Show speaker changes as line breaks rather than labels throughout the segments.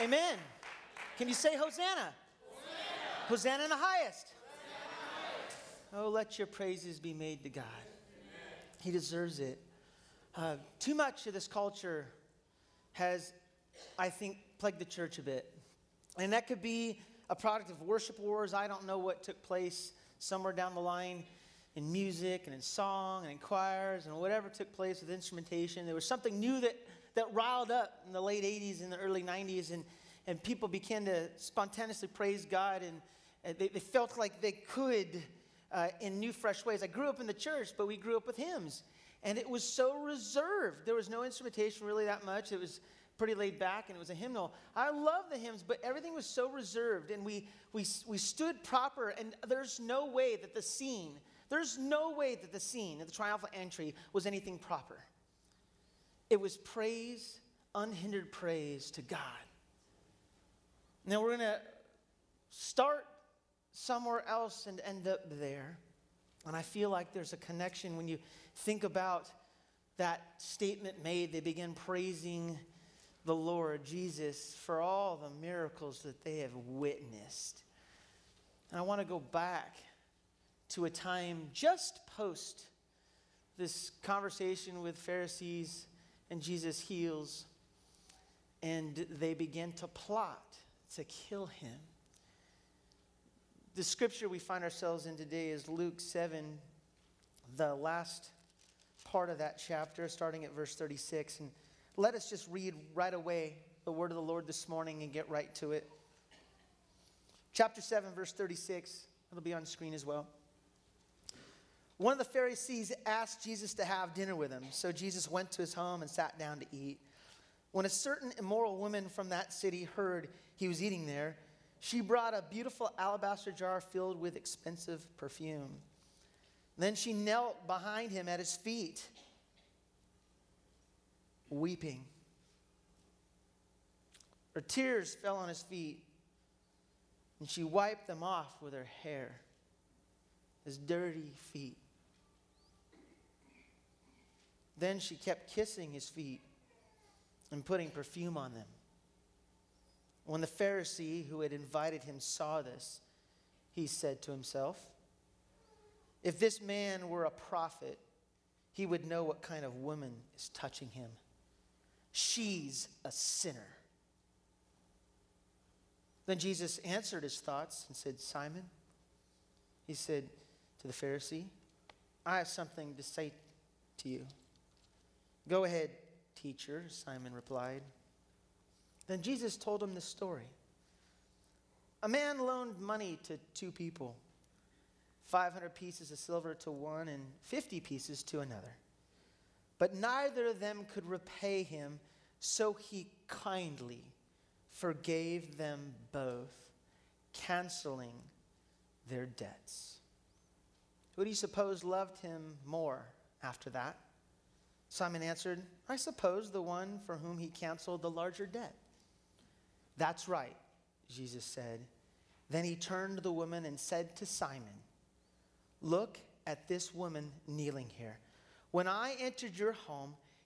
Amen. Can you say Hosanna? Hosanna, Hosanna in the highest. Oh, let your praises be made to God. He deserves it. Uh, too much of this culture has, I think, plagued the church a bit. And that could be a product of worship wars. I don't know what took place somewhere down the line in music and in song and in choirs and whatever took place with instrumentation. There was something new that, that riled up in the late 80s and the early 90s, and, and people began to spontaneously praise God, and, and they, they, felt like they could uh, in new, fresh ways. I grew up in the church, but we grew up with hymns. And it was so reserved. There was no instrumentation really that much. It was pretty laid back and it was a hymnal. I love the hymns, but everything was so reserved and we, we, we stood proper. And there's no way that the scene, there's no way that the scene of the triumphal entry was anything proper. It was praise, unhindered praise to God. Now we're going to start somewhere else and end up there. And I feel like there's a connection when you think about that statement made. They begin praising the Lord Jesus for all the miracles that they have witnessed. And I want to go back to a time just post this conversation with Pharisees and Jesus heals, and they begin to plot to kill him. The scripture we find ourselves in today is Luke 7, the last part of that chapter, starting at verse 36. And let us just read right away the word of the Lord this morning and get right to it. Chapter 7, verse 36. It'll be on screen as well. One of the Pharisees asked Jesus to have dinner with him, so Jesus went to his home and sat down to eat. When a certain immoral woman from that city heard he was eating there, she brought a beautiful alabaster jar filled with expensive perfume. Then she knelt behind him at his feet, weeping. Her tears fell on his feet, and she wiped them off with her hair, his dirty feet. Then she kept kissing his feet and putting perfume on them. When the Pharisee who had invited him saw this, he said to himself, If this man were a prophet, he would know what kind of woman is touching him. She's a sinner. Then Jesus answered his thoughts and said, Simon, he said to the Pharisee, I have something to say to you. Go ahead, teacher, Simon replied. Then Jesus told him the story. A man loaned money to two people 500 pieces of silver to one and 50 pieces to another. But neither of them could repay him, so he kindly forgave them both, canceling their debts. Who do you suppose loved him more after that? Simon answered, I suppose the one for whom he canceled the larger debt. That's right, Jesus said. Then he turned to the woman and said to Simon, Look at this woman kneeling here. When I entered your home,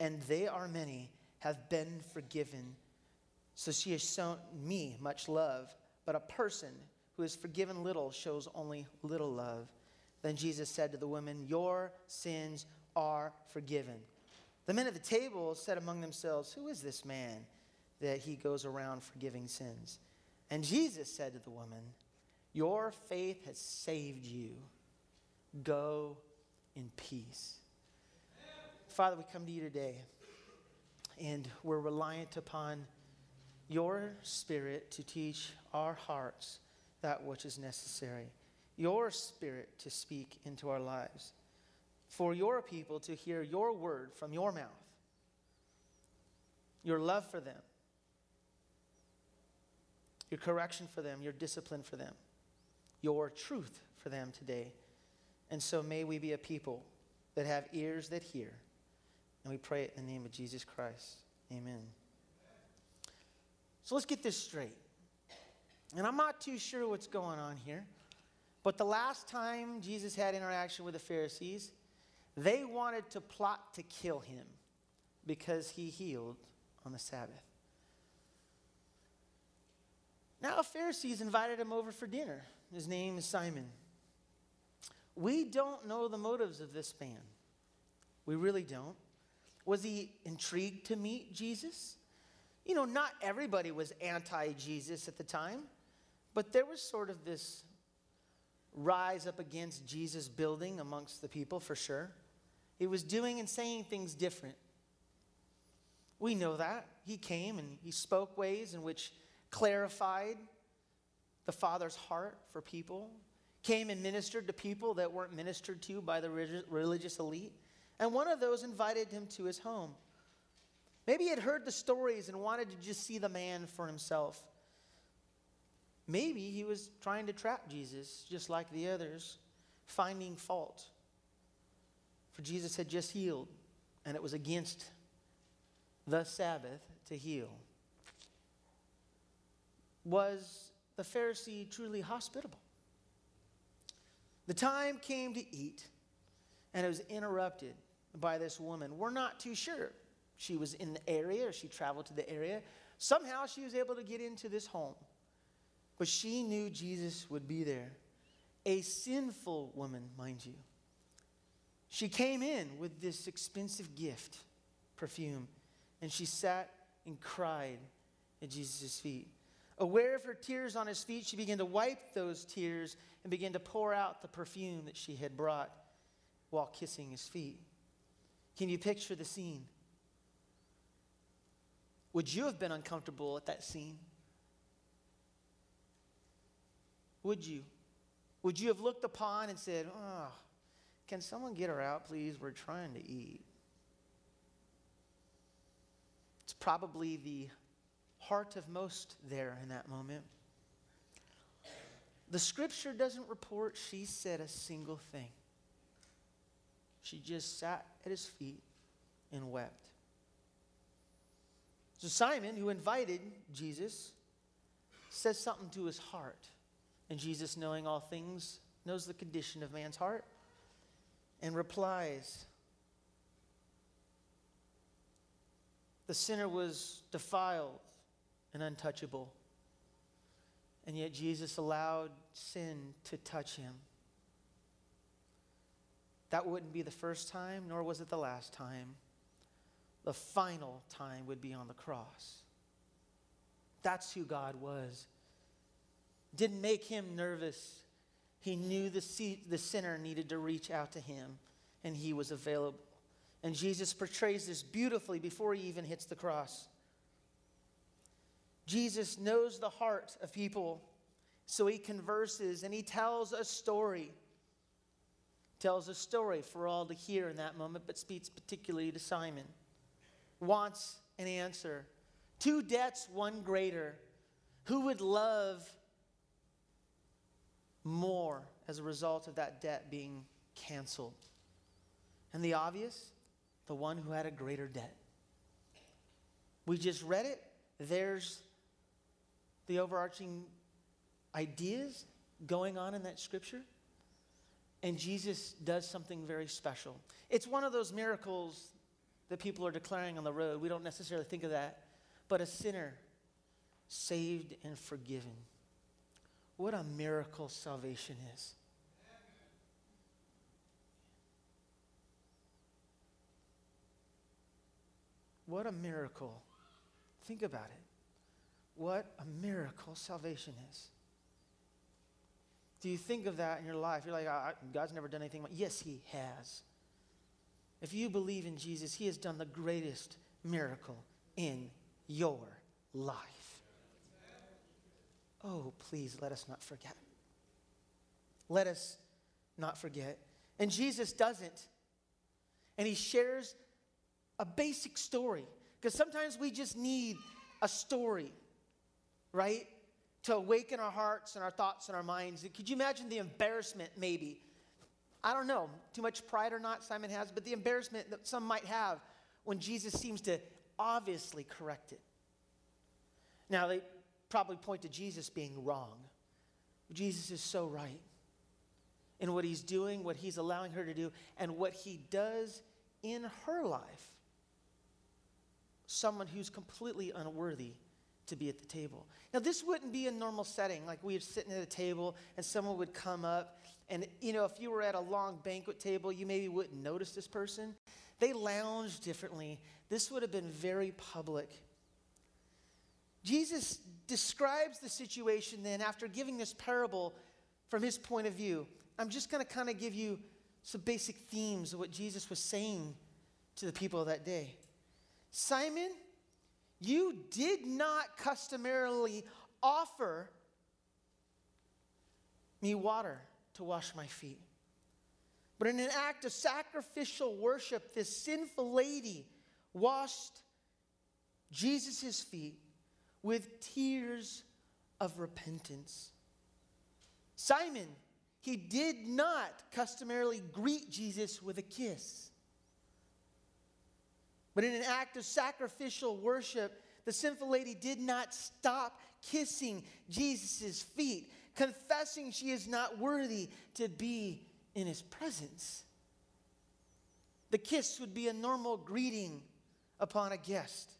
and they are many, have been forgiven. So she has shown me much love, but a person who is forgiven little shows only little love. Then Jesus said to the woman, Your sins are forgiven. The men at the table said among themselves, Who is this man? that he goes around forgiving sins. And Jesus said to the woman, Your faith has saved you. Go in peace. Father, we come to you today, and we're reliant upon your spirit to teach our hearts that which is necessary. your spirit to speak into our lives, for your people to hear your word from your mouth, your love for them, your correction for them, your discipline for them, your truth for them today. And so may we be a people that have ears that hear. And we pray it in the name of Jesus Christ. Amen. So let's get this straight. And I'm not too sure what's going on here. But the last time Jesus had interaction with the Pharisees, they wanted to plot to kill him because he healed on the Sabbath. Now, a Pharisees invited him over for dinner. His name is Simon. We don't know the motives of this man. We really don't. Was he intrigued to meet Jesus? You know, not everybody was anti Jesus at the time, but there was sort of this rise up against Jesus building amongst the people for sure. He was doing and saying things different. We know that. He came and he spoke ways in which clarified the Father's heart for people, came and ministered to people that weren't ministered to by the religious elite. And one of those invited him to his home. Maybe he had heard the stories and wanted to just see the man for himself. Maybe he was trying to trap Jesus, just like the others, finding fault. For Jesus had just healed, and it was against the Sabbath to heal. Was the Pharisee truly hospitable? The time came to eat, and it was interrupted by this woman. We're not too sure. She was in the area, or she traveled to the area. Somehow she was able to get into this home. But she knew Jesus would be there. A sinful woman, mind you. She came in with this expensive gift, perfume, and she sat and cried at Jesus' feet. Aware of her tears on his feet, she began to wipe those tears and began to pour out the perfume that she had brought while kissing his feet. Can you picture the scene? Would you have been uncomfortable at that scene? Would you? Would you have looked upon and said, Oh, can someone get her out, please? We're trying to eat. It's probably the heart of most there in that moment. The scripture doesn't report she said a single thing. She just sat at his feet and wept. So Simon, who invited Jesus, says something to his heart. And Jesus, knowing all things, knows the condition of man's heart and replies The sinner was defiled and untouchable. And yet Jesus allowed sin to touch him. That wouldn't be the first time, nor was it the last time. The final time would be on the cross. That's who God was didn't make him nervous. He knew the, the sinner needed to reach out to him, and he was available. And Jesus portrays this beautifully before he even hits the cross. Jesus knows the heart of people, so he converses and he tells a story. Tells a story for all to hear in that moment, but speaks particularly to Simon. Wants an answer. Two debts, one greater. Who would love more as a result of that debt being canceled. And the obvious, the one who had a greater debt. We just read it. There's the overarching ideas going on in that scripture. And Jesus does something very special. It's one of those miracles that people are declaring on the road. We don't necessarily think of that. But a sinner saved and forgiven. What a miracle salvation is. What a miracle. Think about it. What a miracle salvation is. Do you think of that in your life? You're like, oh, God's never done anything. Yes, He has. If you believe in Jesus, He has done the greatest miracle in your life. Oh, please let us not forget. Let us not forget. And Jesus doesn't. And he shares a basic story. Because sometimes we just need a story, right? To awaken our hearts and our thoughts and our minds. Could you imagine the embarrassment, maybe? I don't know, too much pride or not, Simon has, but the embarrassment that some might have when Jesus seems to obviously correct it. Now, they probably point to Jesus being wrong. Jesus is so right in what he's doing, what he's allowing her to do, and what he does in her life. Someone who's completely unworthy to be at the table. Now, this wouldn't be a normal setting, like we are sitting at a table and someone would come up. And, you know, if you were at a long banquet table, you maybe wouldn't notice this person. They lounge differently. This would have been very public. Jesus describes the situation then after giving this parable from his point of view. I'm just going to kind of give you some basic themes of what Jesus was saying to the people of that day. Simon, you did not customarily offer me water to wash my feet. But in an act of sacrificial worship, this sinful lady washed Jesus' feet with tears of repentance. Simon, he did not customarily greet Jesus with a kiss. But in an act of sacrificial worship, the sinful lady did not stop kissing Jesus' feet, confessing she is not worthy to be in his presence. The kiss would be a normal greeting upon a guest.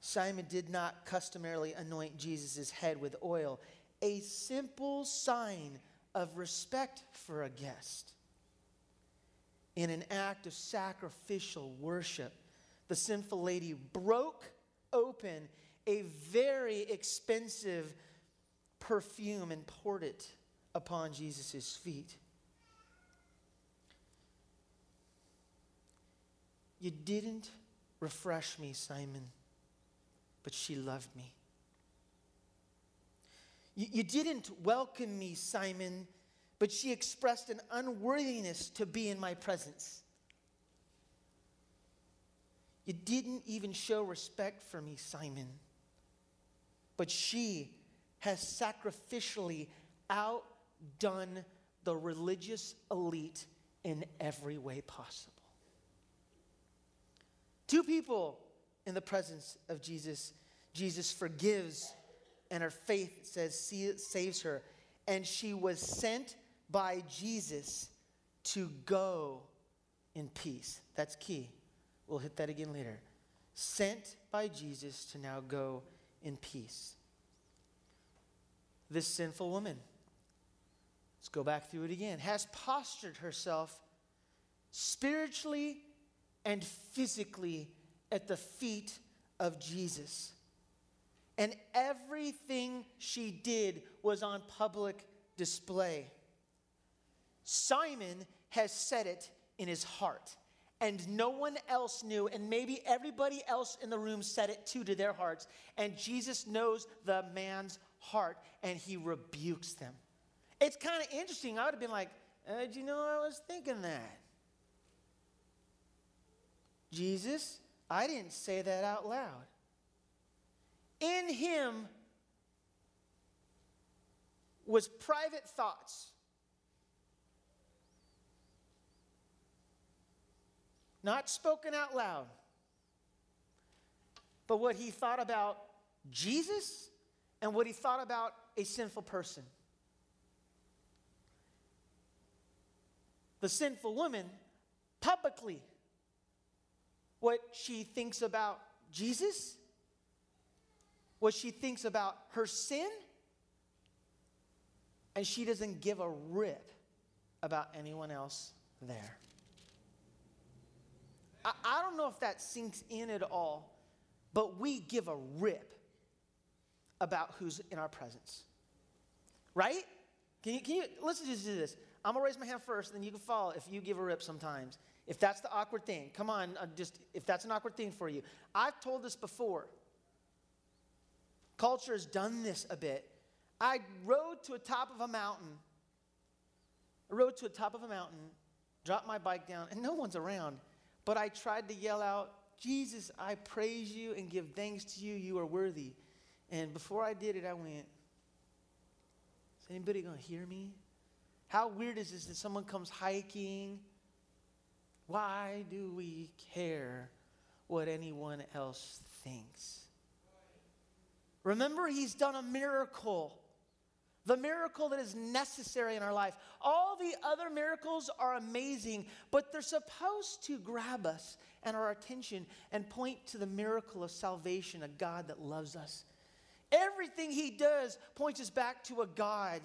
Simon did not customarily anoint Jesus' head with oil, a simple sign of respect for a guest. In an act of sacrificial worship, the sinful lady broke open a very expensive perfume and poured it upon Jesus' feet. You didn't refresh me, Simon, but she loved me. You, you, didn't welcome me, Simon, but she expressed an unworthiness to be in my presence. You didn't even show respect for me, Simon, but she has sacrificially outdone the religious elite in every way possible. Two people in the presence of Jesus. Jesus forgives, and her faith says saves her. And she was sent by Jesus to go in peace. That's key. We'll hit that again later. Sent by Jesus to now go in peace. This sinful woman Let's go back through it again. Has postured herself spiritually and physically at the feet of Jesus. And everything she did was on public display. Simon has said it in his heart, and no one else knew, and maybe everybody else in the room said it too to their hearts. And Jesus knows the man's heart, and he rebukes them. It's kind of interesting. I would have been like, uh, did you know I was thinking that? Jesus, I didn't say that out loud. In him was private thoughts. Not spoken out loud, but what he thought about Jesus and what he thought about a sinful person. the sinful woman publicly what she thinks about Jesus, what she thinks about her sin, and she doesn't give a rip about anyone else there. I, I don't know if that sinks in at all, but we give a rip about who's in our presence. Right? Can you, can you listen to this? I'm gonna raise my hand first, and then you can follow if you give a rip sometimes. If that's the awkward thing, come on, uh, just if that's an awkward thing for you. I've told this before. Culture has done this a bit. I rode to a top of a mountain. I rode to a top of a mountain, dropped my bike down, and no one's around. But I tried to yell out, Jesus, I praise you and give thanks to you. You are worthy. And before I did it, I went, Is anybody going to hear me? How weird is this that someone comes hiking? Why do we care what anyone else thinks? Remember, he's done a miracle. The miracle that is necessary in our life. All the other miracles are amazing, but they're supposed to grab us and our attention and point to the miracle of salvation, a God that loves us. Everything he does points us back to a God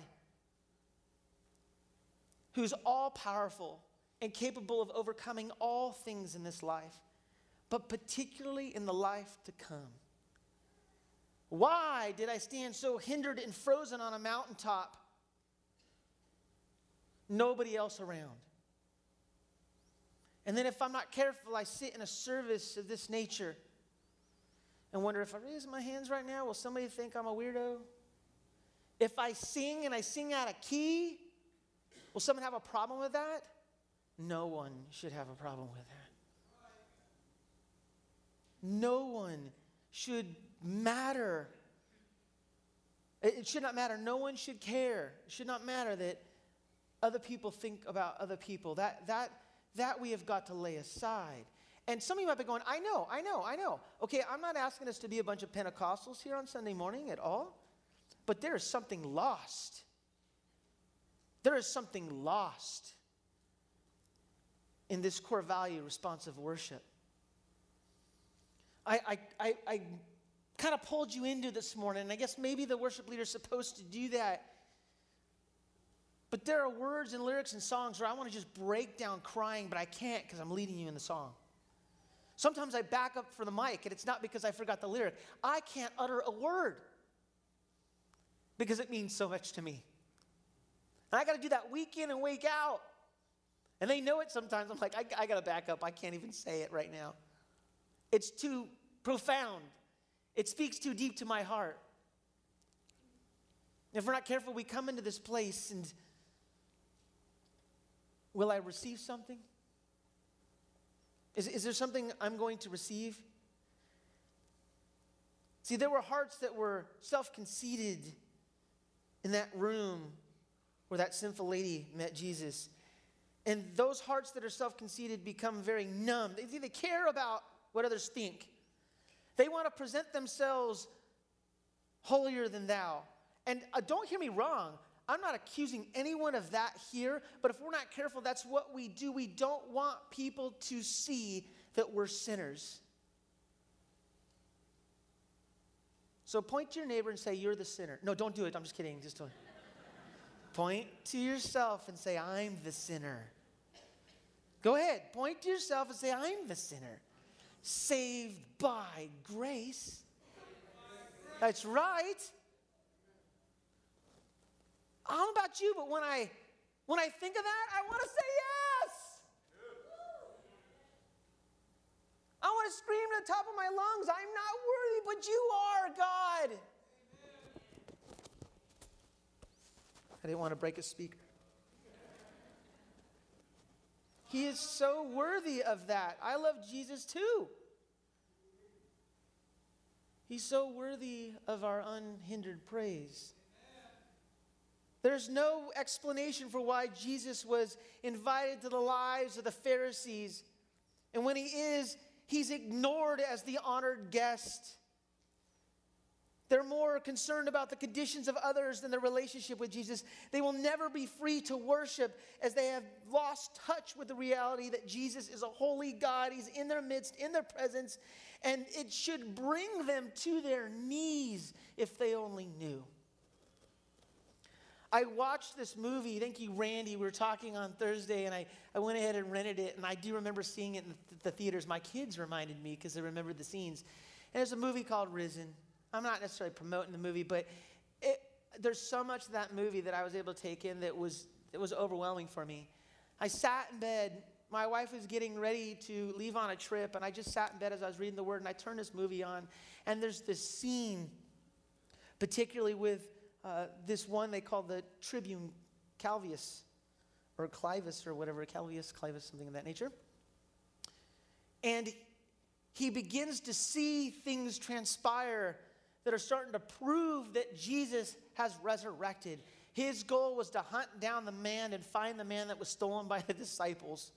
who's all powerful and capable of overcoming all things in this life, but particularly in the life to come. Why did I stand so hindered and frozen on a mountaintop? Nobody else around. And then, if I'm not careful, I sit in a service of this nature and wonder if I raise my hands right now, will somebody think I'm a weirdo? If I sing and I sing out of key, will someone have a problem with that? No one should have a problem with that. No one should matter. It should not matter. No one should care. It should not matter that other people think about other people. That, that, that we have got to lay aside. And some of you might be going, I know, I know, I know. Okay, I'm not asking us to be a bunch of Pentecostals here on Sunday morning at all, but there is something lost. There is something lost in this core value, responsive worship. I, I, I, I kind of pulled you into this morning. And I guess maybe the worship leader is supposed to do that. But there are words and lyrics and songs where I want to just break down crying, but I can't because I'm leading you in the song. Sometimes I back up for the mic, and it's not because I forgot the lyric. I can't utter a word because it means so much to me. And I got to do that week in and week out. And they know it sometimes. I'm like, I, I got to back up. I can't even say it right now. It's too profound. It speaks too deep to my heart. If we're not careful, we come into this place and will I receive something? Is, is there something I'm going to receive? See, there were hearts that were self conceited in that room where that sinful lady met Jesus. And those hearts that are self conceited become very numb. They, they care about what others think. They want to present themselves holier than thou. And uh, don't hear me wrong. I'm not accusing anyone of that here, but if we're not careful, that's what we do. We don't want people to see that we're sinners. So point to your neighbor and say, You're the sinner. No, don't do it. I'm just kidding. Just point to yourself and say, I'm the sinner. Go ahead. Point to yourself and say, I'm the sinner saved by grace. That's right. I don't know about you, but when I when I think of that, I want to say yes. I want to scream to the top of my lungs, I'm not worthy, but you are, God. I didn't want to break a speaker. He is so worthy of that. I love Jesus too. He's so worthy of our unhindered praise. There's no explanation for why Jesus was invited to the lives of the Pharisees. And when he is, he's ignored as the honored guest. They're more concerned about the conditions of others than their relationship with Jesus. They will never be free to worship as they have lost touch with the reality that Jesus is a holy God. He's in their midst, in their presence, and it should bring them to their knees if they only knew. I watched this movie. Thank you, Randy. We were talking on Thursday, and I, I went ahead and rented it, and I do remember seeing it in the, the theaters. My kids reminded me because they remembered the scenes. And it's a movie called Risen. I'm not necessarily promoting the movie, but it, there's so much of that movie that I was able to take in that was, that was overwhelming for me. I sat in bed. My wife was getting ready to leave on a trip, and I just sat in bed as I was reading the Word, and I turned this movie on, and there's this scene, particularly with uh, this one they call the Tribune Calvius, or Clivus, or whatever, Calvius, Clivus, something of that nature. And he begins to see things transpire that are starting to prove that Jesus has resurrected. His goal was to hunt down the man and find the man that was stolen by the disciples.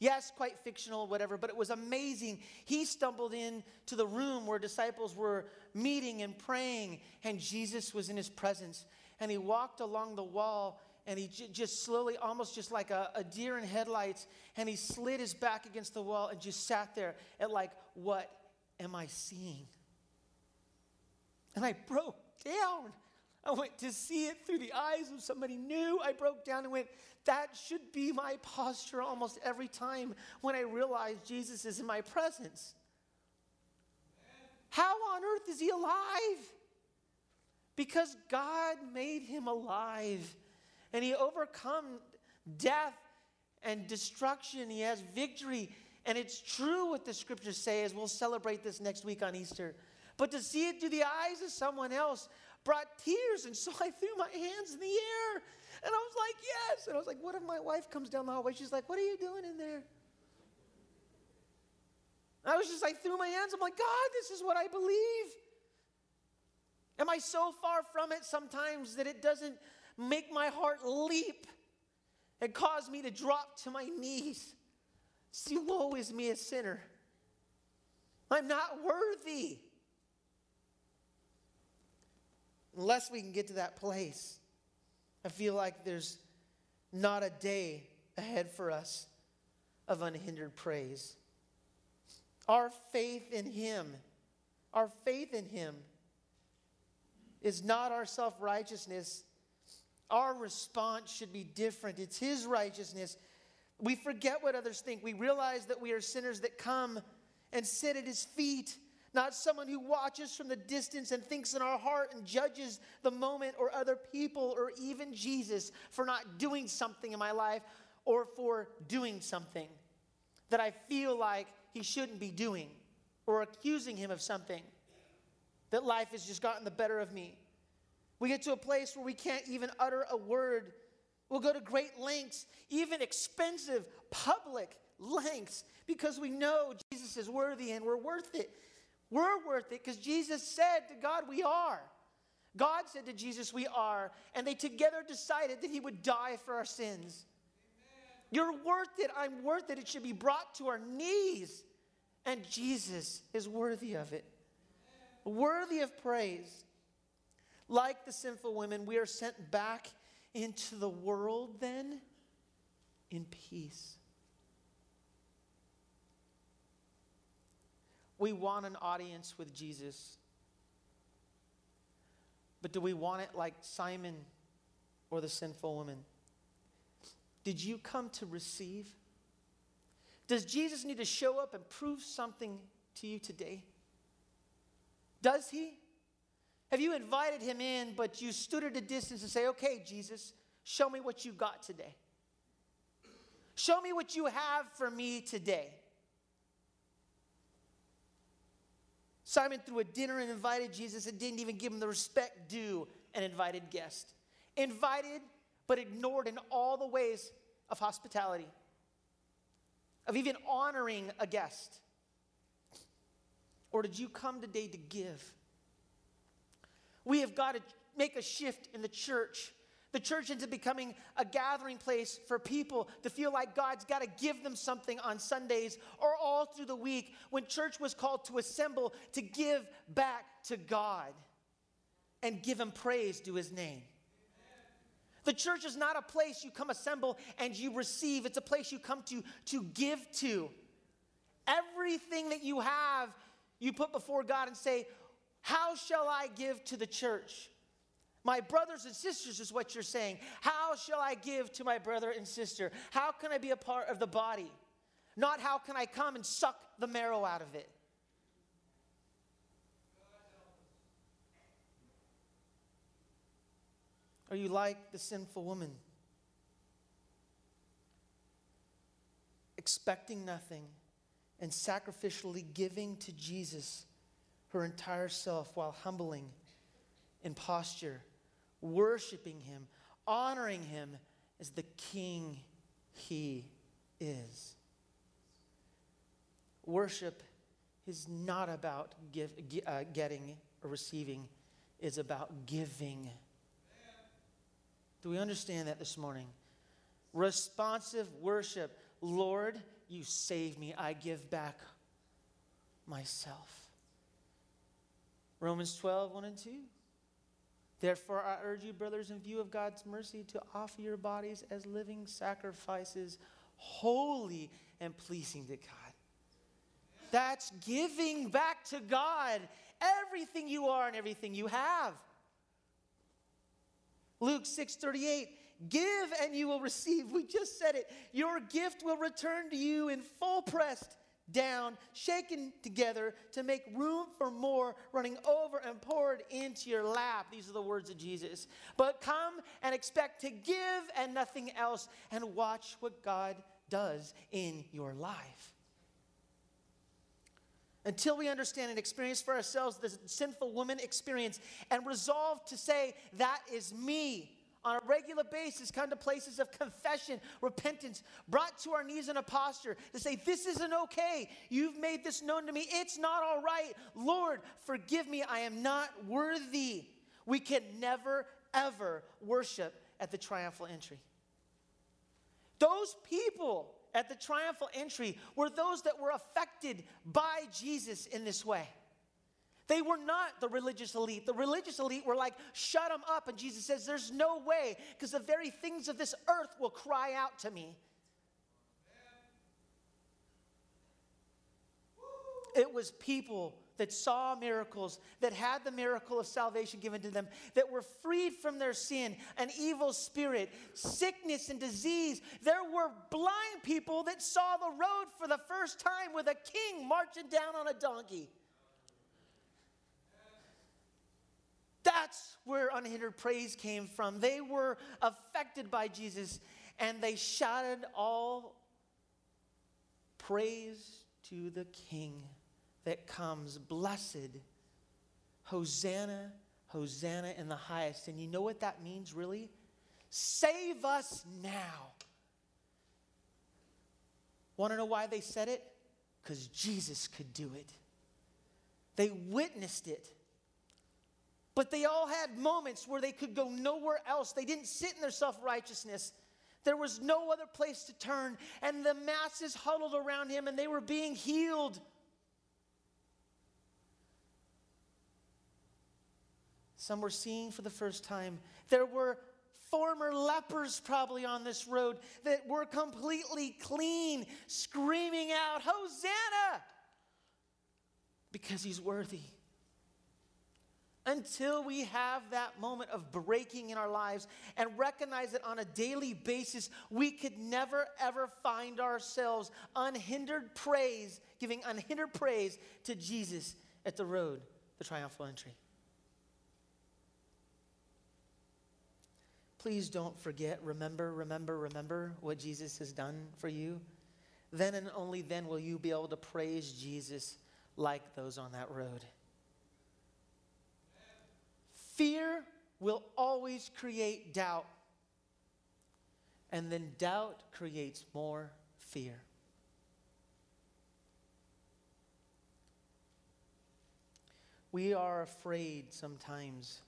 Yes, quite fictional, whatever, but it was amazing. He stumbled into the room where disciples were meeting and praying, and Jesus was in his presence. And he walked along the wall, and he j- just slowly, almost just like a, a deer in headlights, and he slid his back against the wall and just sat there at like, what am I seeing? And I broke down. I went to see it through the eyes of somebody new. I broke down and went, that should be my posture almost every time when I realize Jesus is in my presence. How on earth is he alive? Because God made him alive and he overcome death and destruction. He has victory. And it's true what the scriptures say as we'll celebrate this next week on Easter. But to see it through the eyes of someone else brought tears. And so I threw my hands in the air and I was like, yes. And I was like, what if my wife comes down the hallway? She's like, what are you doing in there? I was just like, threw my hands. I'm like, God, this is what I believe. Am I so far from it sometimes that it doesn't make my heart leap and cause me to drop to my knees? See, woe is me, a sinner. I'm not worthy. Unless we can get to that place I feel like there's not a day ahead for us of unhindered praise. Our faith in Him, our faith in Him is not our self righteousness. Our response should be different. It's His righteousness. We forget what others think. We realize that we are sinners that come and sit at His feet not someone who watches from the distance and thinks in our heart and judges the moment or other people or even Jesus for not doing something in my life or for doing something that I feel like he shouldn't be doing or accusing him of something. That life has just gotten the better of me. We get to a place where we can't even utter a word. We'll go to great lengths, even expensive public lengths, because we know Jesus is worthy and we're worth it. We're worth it because Jesus said to God, We are. God said to Jesus, We are. And they together decided that He would die for our sins. Amen. You're worth it. I'm worth it. It should be brought to our knees. And Jesus is worthy of it, Amen. worthy of praise. Like the sinful women, we are sent back into the world then in peace. We want an audience with Jesus. But do we want it like Simon or the sinful woman? Did you come to receive? Does Jesus need to show up and prove something to you today? Does he? Have you invited him in, but you stood at a distance and say, okay, Jesus, show me what you got today? Show me what you have for me today. Simon threw a dinner and invited Jesus and didn't even give him the respect due an invited guest. Invited, but ignored in all the ways of hospitality, of even honoring a guest. Or did you come today to give? We have got to make a shift in the church the church into becoming a gathering place for people to feel like God's got to give them something on Sundays or all through the week when church was called to assemble to give back to God and give Him praise to His name. The church is not a place you come assemble and you receive, it's a place you come to to give to. Everything that you have, you put before God and say, How shall I give to the church? My brothers and sisters is what you're saying. How shall I give to my brother and sister? How can I be a part of the body? Not how can I come and suck the marrow out of it. Are you like the sinful woman? Expecting nothing and sacrificially giving to Jesus her entire self while humbling in posture worshiping Him, honoring Him as the King He is. Worship is not about give, uh, getting or receiving, it's about giving. Do we understand that this morning? Responsive worship. Lord, you save me. I give back myself. Romans 12, 1 and 2. Therefore, I urge you, brothers, in view of God's mercy, to offer your bodies as living sacrifices, holy and pleasing to God. That's giving back to God everything you are and everything you have. Luke 6 38, give and you will receive. We just said it. Your gift will return to you in full pressed down, shaken together to make room for more, running over and poured into your lap. These are the words of Jesus. But come and expect to give and nothing else, and watch what God does in your life. Until we understand and experience for ourselves the sinful woman experience and resolve to say, That is me on a regular basis come to places of confession, repentance, brought to our knees in a posture to say, This isn't okay. You've made this known to me. It's not all right. Lord, forgive me. I am not worthy. We can never, ever worship at the triumphal entry. Those people at the triumphal entry were those that were affected by Jesus in this way. They were not the religious elite. The religious elite were like, shut them up. And Jesus says, there's no way, because the very things of this earth will cry out to me. It was people that saw miracles, that had the miracle of salvation given to them, that were freed from their sin, an evil spirit, sickness, and disease. There were blind people that saw the road for the first time with a king marching down on a donkey. That's where unhindered praise came from. They were affected by Jesus and they shouted all praise to the King that comes. Blessed, Hosanna, Hosanna in the highest. And you know what that means, really? Save us now. Want to know why they said it? Because Jesus could do it. They witnessed it. But they all had moments where they could go nowhere else. They didn't sit in their self righteousness. There was no other place to turn. And the masses huddled around him and they were being healed. Some were seeing for the first time. There were former lepers probably on this road that were completely clean, screaming out, Hosanna! Because he's worthy until we have that moment of breaking in our lives and recognize that on a daily basis, we could never ever find ourselves unhindered praise, giving unhindered praise to Jesus at the road, the triumphal entry. Please don't forget, remember, remember, remember what Jesus has done for you. Then and only then will you be able to praise Jesus like those on that road. Fear will always create doubt. And then doubt creates more fear. We are afraid sometimes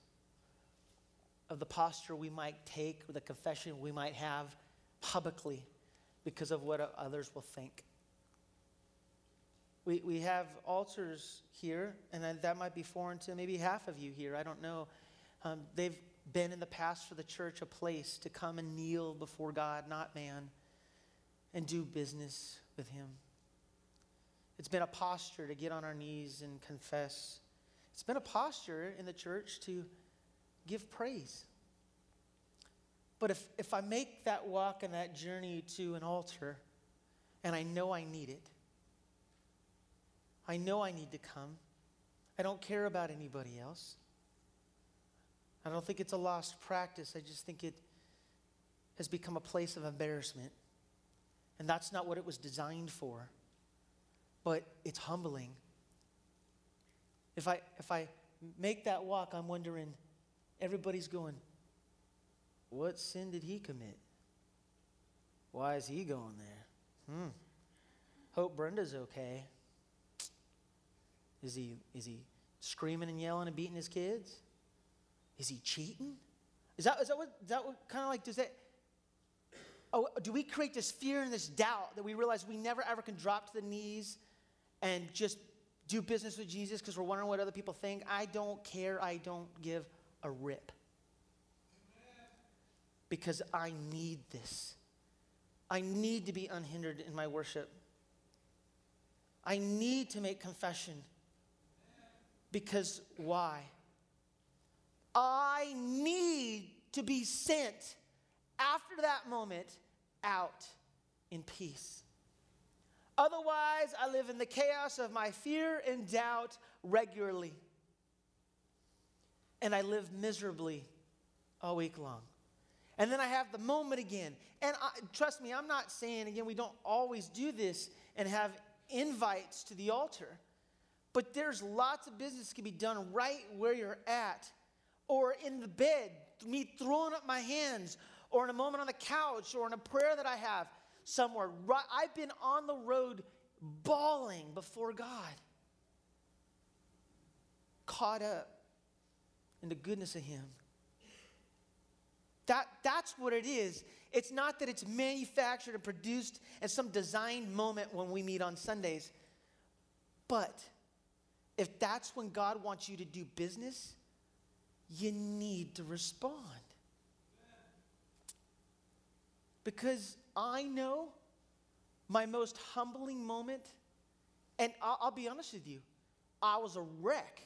of the posture we might take or the confession we might have publicly because of what others will think. We, we have altars here, and that might be foreign to maybe half of you here. I don't know. Um, they've been in the past for the church a place to come and kneel before God, not man, and do business with Him. It's been a posture to get on our knees and confess. It's been a posture in the church to give praise. But if, if I make that walk and that journey to an altar, and I know I need it, I know I need to come. I don't care about anybody else. I don't think it's a lost practice. I just think it has become a place of embarrassment. And that's not what it was designed for. But it's humbling. If I, if I make that walk, I'm wondering, everybody's going, what sin did he commit? Why is he going there? Hmm. Hope Brenda's okay. Is he, is he screaming and yelling and beating his kids? Is he cheating? Is that, is that what, is that what kind of like, does that, oh, do we create this fear and this doubt that we realize we never ever can drop to the knees and just do business with Jesus because we're wondering what other people think? I don't care. I don't give a rip. Because I need this. I need to be unhindered in my worship. I need to make confession. Because why? I need to be sent after that moment out in peace. Otherwise, I live in the chaos of my fear and doubt regularly. And I live miserably all week long. And then I have the moment again. And I, trust me, I'm not saying, again, we don't always do this and have invites to the altar. But there's lots of business can be done right where you're at, or in the bed, me throwing up my hands, or in a moment on the couch, or in a prayer that I have somewhere. I've been on the road bawling before God, caught up in the goodness of Him. That, that's what it is. It's not that it's manufactured and produced at some designed moment when we meet on Sundays. But if that's when God wants you to do business, you need to respond. Because I know my most humbling moment, and I'll, I'll, be honest with you, I was a wreck.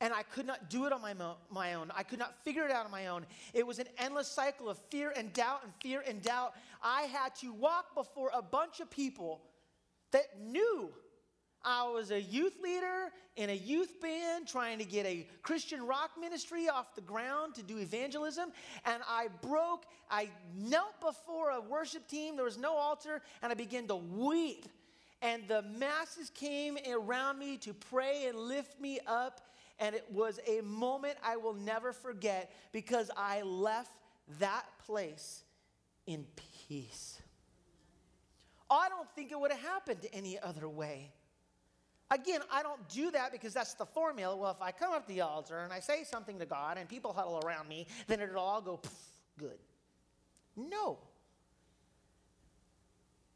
And I could not do it on my, mo- my own. I could not figure it out on my own. It was an endless cycle of fear and doubt and fear and doubt. I had to walk before a bunch of people that knew I was a youth leader in a youth band trying to get a Christian rock ministry off the ground to do evangelism. And I broke, I knelt before a worship team. There was no altar, and I began to weep. And the masses came around me to pray and lift me up. And it was a moment I will never forget because I left that place in peace. Oh, I don't think it would have happened any other way. Again, I don't do that because that's the formula. Well, if I come up to the altar and I say something to God and people huddle around me, then it'll all go good. No.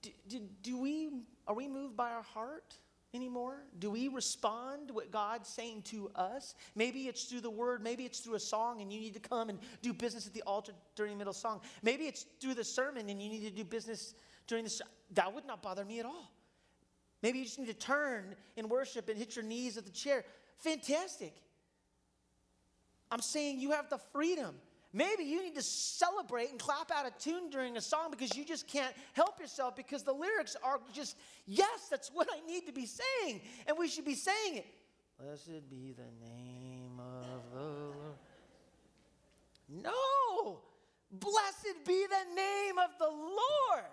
Do, do, do, we, are we moved by our heart anymore? Do we respond to what God's saying to us? Maybe it's through the word, maybe it's through a song and you need to come and do business at the altar during the middle song. Maybe it's through the sermon and you need to do business during the That would not bother me at all. Maybe you just need to turn in worship and hit your knees at the chair. Fantastic. I'm saying you have the freedom. Maybe you need to celebrate and clap out a tune during a song because you just can't help yourself because the lyrics are just, yes, that's what I need to be saying. And we should be saying it. Blessed be the name of the Lord. No! Blessed be the name of the Lord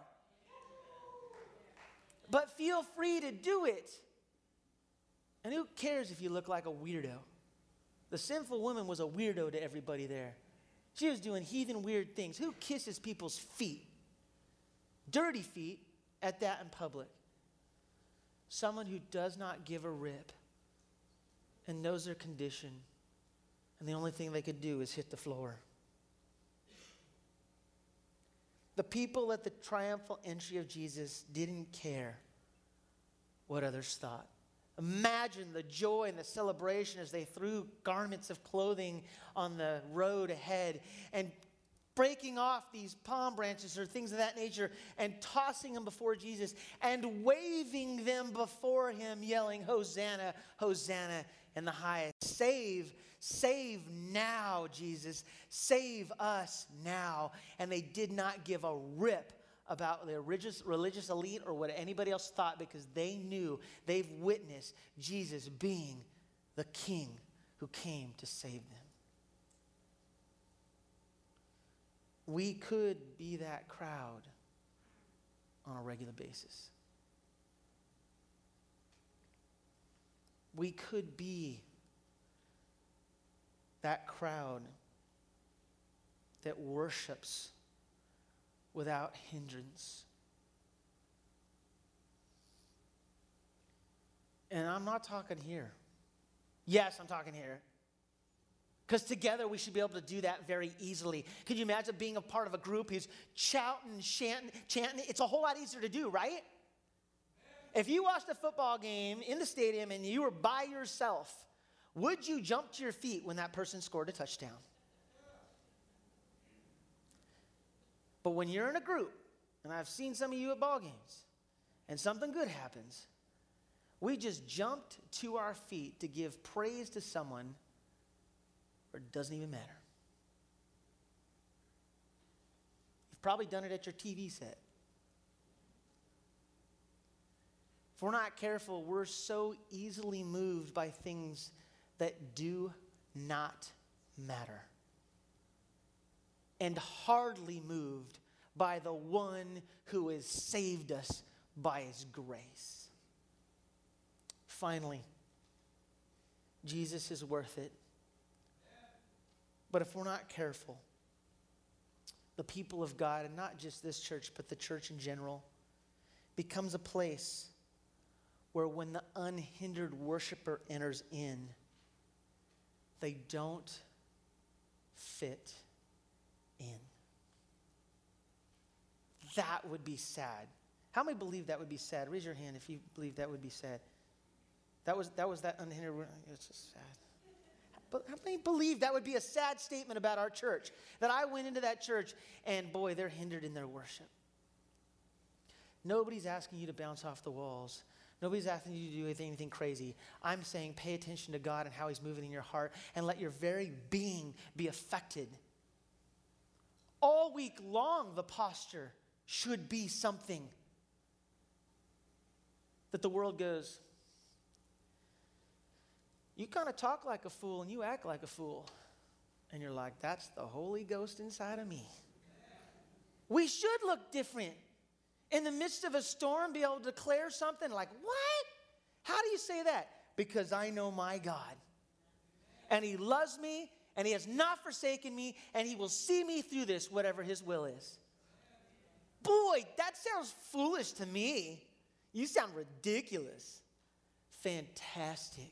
but feel free to do it. And who cares if you look like a weirdo? The sinful woman was a weirdo to everybody there. She was doing heathen weird things. Who kisses people's feet? Dirty feet at that in public. Someone who does not give a rip and knows their condition, and the only thing they could do is hit the floor. The people at the triumphal entry of Jesus didn't care what others thought. Imagine the joy and the celebration as they threw garments of clothing on the road ahead and breaking off these palm branches or things of that nature and tossing them before Jesus and waving them before him, yelling, Hosanna, Hosanna in the highest. Save Save now, Jesus. Save us now. And they did not give a rip about the religious, religious elite or what anybody else thought because they knew they've witnessed Jesus being the king who came to save them. We could be that crowd on a regular basis. We could be that crowd that worships without hindrance. And I'm not talking here. Yes, I'm talking here. Because together we should be able to do that very easily. Could you imagine being a part of a group who's shouting, chanting, chanting? It's a whole lot easier to do, right? If you watched a football game in the stadium and you were by yourself, would you jump to your feet when that person scored a touchdown? But when you're in a group, and I've seen some of you at ball games, and something good happens, we just jumped to our feet to give praise to someone, or it doesn't even matter. You've probably done it at your TV set. If we're not careful, we're so easily moved by things that do not matter. And hardly moved by the one who has saved us by his grace. Finally, Jesus is worth it. But if we're not careful, the people of God, and not just this church, but the church in general, becomes a place where when the unhindered worshiper enters in, they don't fit in. That would be sad. How many believe that would be sad? Raise your hand if you believe that would be sad. That was that was that unhindered. It's just sad. But how many believe that would be a sad statement about our church? That I went into that church and boy, they're hindered in their worship. Nobody's asking you to bounce off the walls. Nobody's asking you to do anything, anything crazy. I'm saying pay attention to God and how He's moving in your heart and let your very being be affected. All week long, the posture should be something that the world goes, You kind of talk like a fool and you act like a fool. And you're like, That's the Holy Ghost inside of me. We should look different in the midst of a storm be able to declare something like, What? How do you say that? Because I know my God. And He loves me, and He has not forsaken me, and He will see me through this, whatever His will is. Boy, that sounds foolish to me. You sound ridiculous. Fantastic.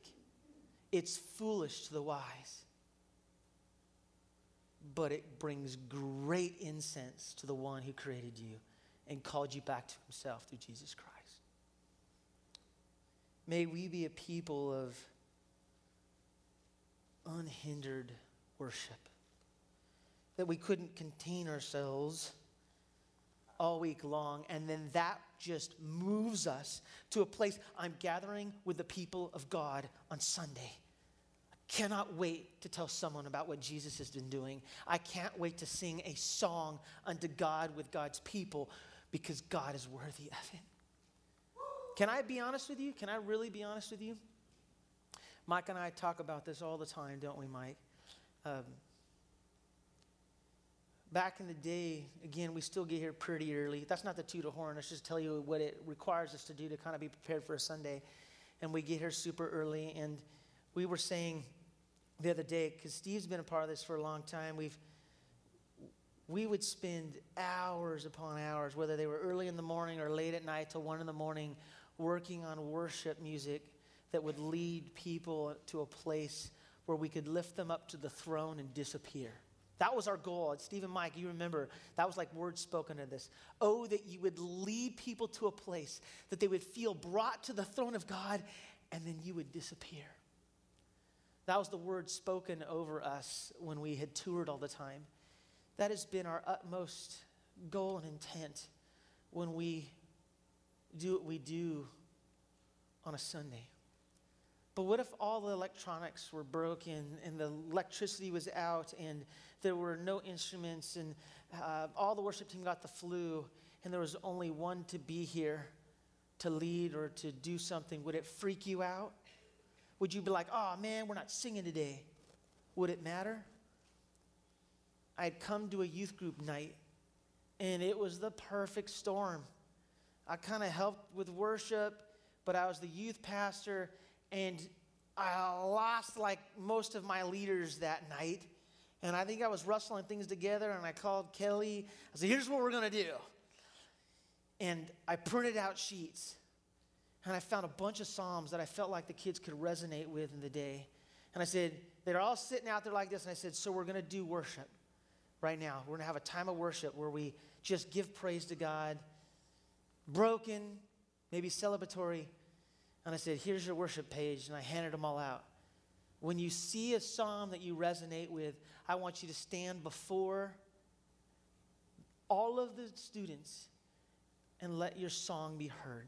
It's foolish to the wise, but it brings great incense to the one who created you and called you back to himself through Jesus Christ. May we be a people of unhindered worship, that we couldn't contain ourselves all week long, and then that just moves us to a place I'm gathering with the people of God on Sunday. I cannot wait to tell someone about what Jesus has been doing. I can't wait to sing a song unto God with God's people because God is worthy of it. Can I be honest with you? Can I really be honest with you? Mike and I talk about this all the time, don't we, Mike? Um, back in the day, again, we still get here pretty early. That's not the toot a horn. Let's just tell you what it requires us to do to kind of be prepared for a Sunday. And we get here super early. And we were saying the other day, because Steve's been a part of this for a long time, we've we would spend hours upon hours, whether they were early in the morning or late at night till one in the morning, working on worship music that would lead people to a place where we could lift them up to the throne and disappear. That was our goal. Stephen Mike, you remember, that was like words spoken in this. Oh, that you would lead people to a place that they would feel brought to the throne of God and then you would disappear. That was the word spoken over us when we had toured all the time. That has been our utmost goal and intent when we do what we do on a Sunday. But what if all the electronics were broken and the electricity was out and there were no instruments and uh, all the worship team got the flu and there was only one to be here to lead or to do something? Would it freak you out? Would you be like, oh man, we're not singing today? Would it matter? I had come to a youth group night, and it was the perfect storm. I kind of helped with worship, but I was the youth pastor, and I lost like most of my leaders that night. And I think I was rustling things together and I called Kelly. I said, here's what we're going to do. And I printed out sheets and I found a bunch of Psalms that I felt like the kids could resonate with in the day. And I said, they're all sitting out there like this. And I said, so we're going to do worship right now. We're going to have a time of worship where we just give praise to God, broken, maybe celebratory. And I said, here's your worship page. And I handed them all out. When you see a psalm that you resonate with, I want you to stand before all of the students and let your song be heard.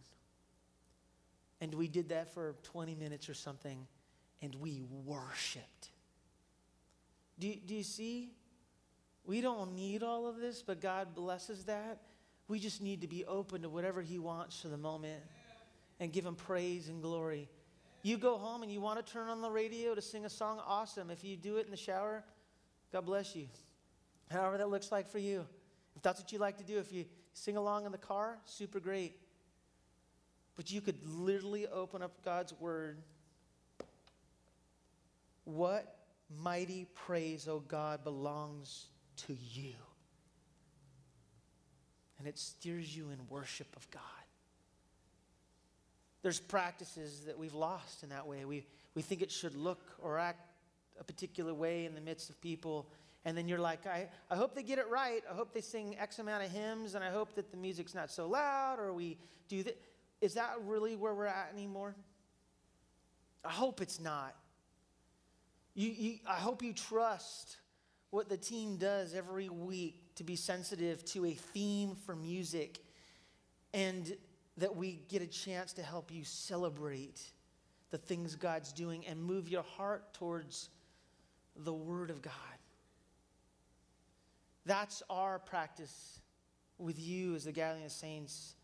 And we did that for 20 minutes or something, and we worshiped. Do, do you see? We don't need all of this, but God blesses that. We just need to be open to whatever He wants for the moment and give Him praise and glory. You go home and you want to turn on the radio to sing a song, awesome. If you do it in the shower, God bless you. However, that looks like for you. If that's what you like to do, if you sing along in the car, super great. But you could literally open up God's word. What mighty praise, O oh God, belongs to you? And it steers you in worship of God. There's practices that we've lost in that way. We, we think it should look or act a particular way in the midst of people. And then you're like, I, I hope they get it right. I hope they sing X amount of hymns, and I hope that the music's not so loud, or we do that. Is that really where we're at anymore? I hope it's not. You, you, I hope you trust what the team does every week to be sensitive to a theme for music and that we get a chance to help you celebrate the things God's doing and move your heart towards the Word of God. That's our practice with you as the gathering of saints,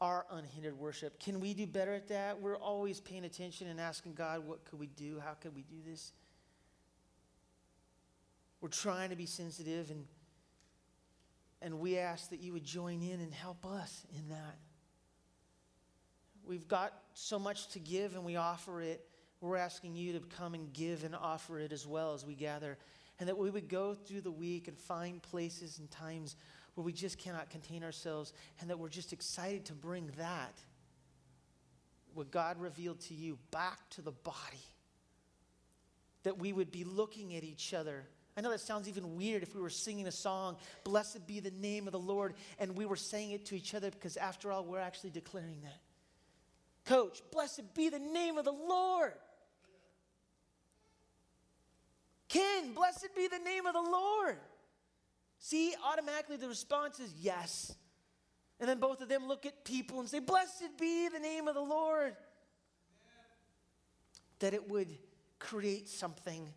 our unhindered worship. Can we do better at that? We're always paying attention and asking God, what could we do? How could we do this? We're trying to be sensitive and and we ask that you would join in and help us in that. We've got so much to give and we offer it. We're asking you to come and give and offer it as well as we gather. And that we would go through the week and find places and times where we just cannot contain ourselves and that we're just excited to bring that, what God revealed to you, back to the body. That we would be looking at each other. I know that sounds even weird if we were singing a song, Blessed be the name of the Lord, and we were saying it to each other because, after all, we're actually declaring that. Coach, blessed be the name of the Lord. Ken, blessed be the name of the Lord. See, automatically the response is yes. And then both of them look at people and say, Blessed be the name of the Lord. That it would create something.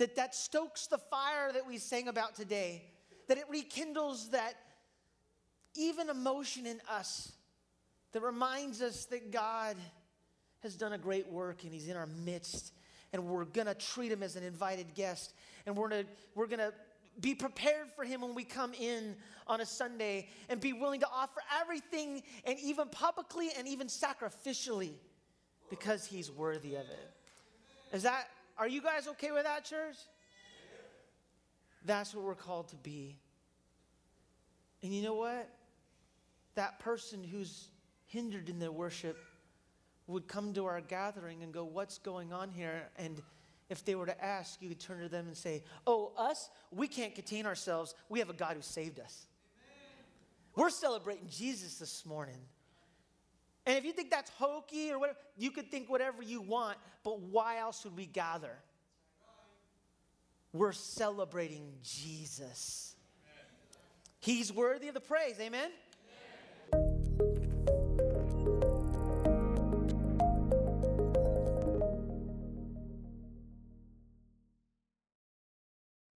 That that stokes the fire that we sang about today. That it rekindles that even emotion in us that reminds us that God has done a great work and He's in our midst. And we're going to treat Him as an invited guest. And we're going to we're going to be prepared for Him when we come in on a Sunday and be willing to offer everything and even publicly and even sacrificially because He's worthy of it. Is that, are you guys okay with that, church? That's what we're called to be. And you know what? That person who's hindered in their worship would come to our gathering and go, What's going on here? And if they were to ask, you could turn to them and say, Oh, us, we can't contain ourselves. We have a God who saved us. Amen. We're celebrating Jesus this morning. And if you think that's hokey or whatever, you could think whatever you want, but why else would we gather? We're celebrating Jesus. He's worthy of the praise. Amen?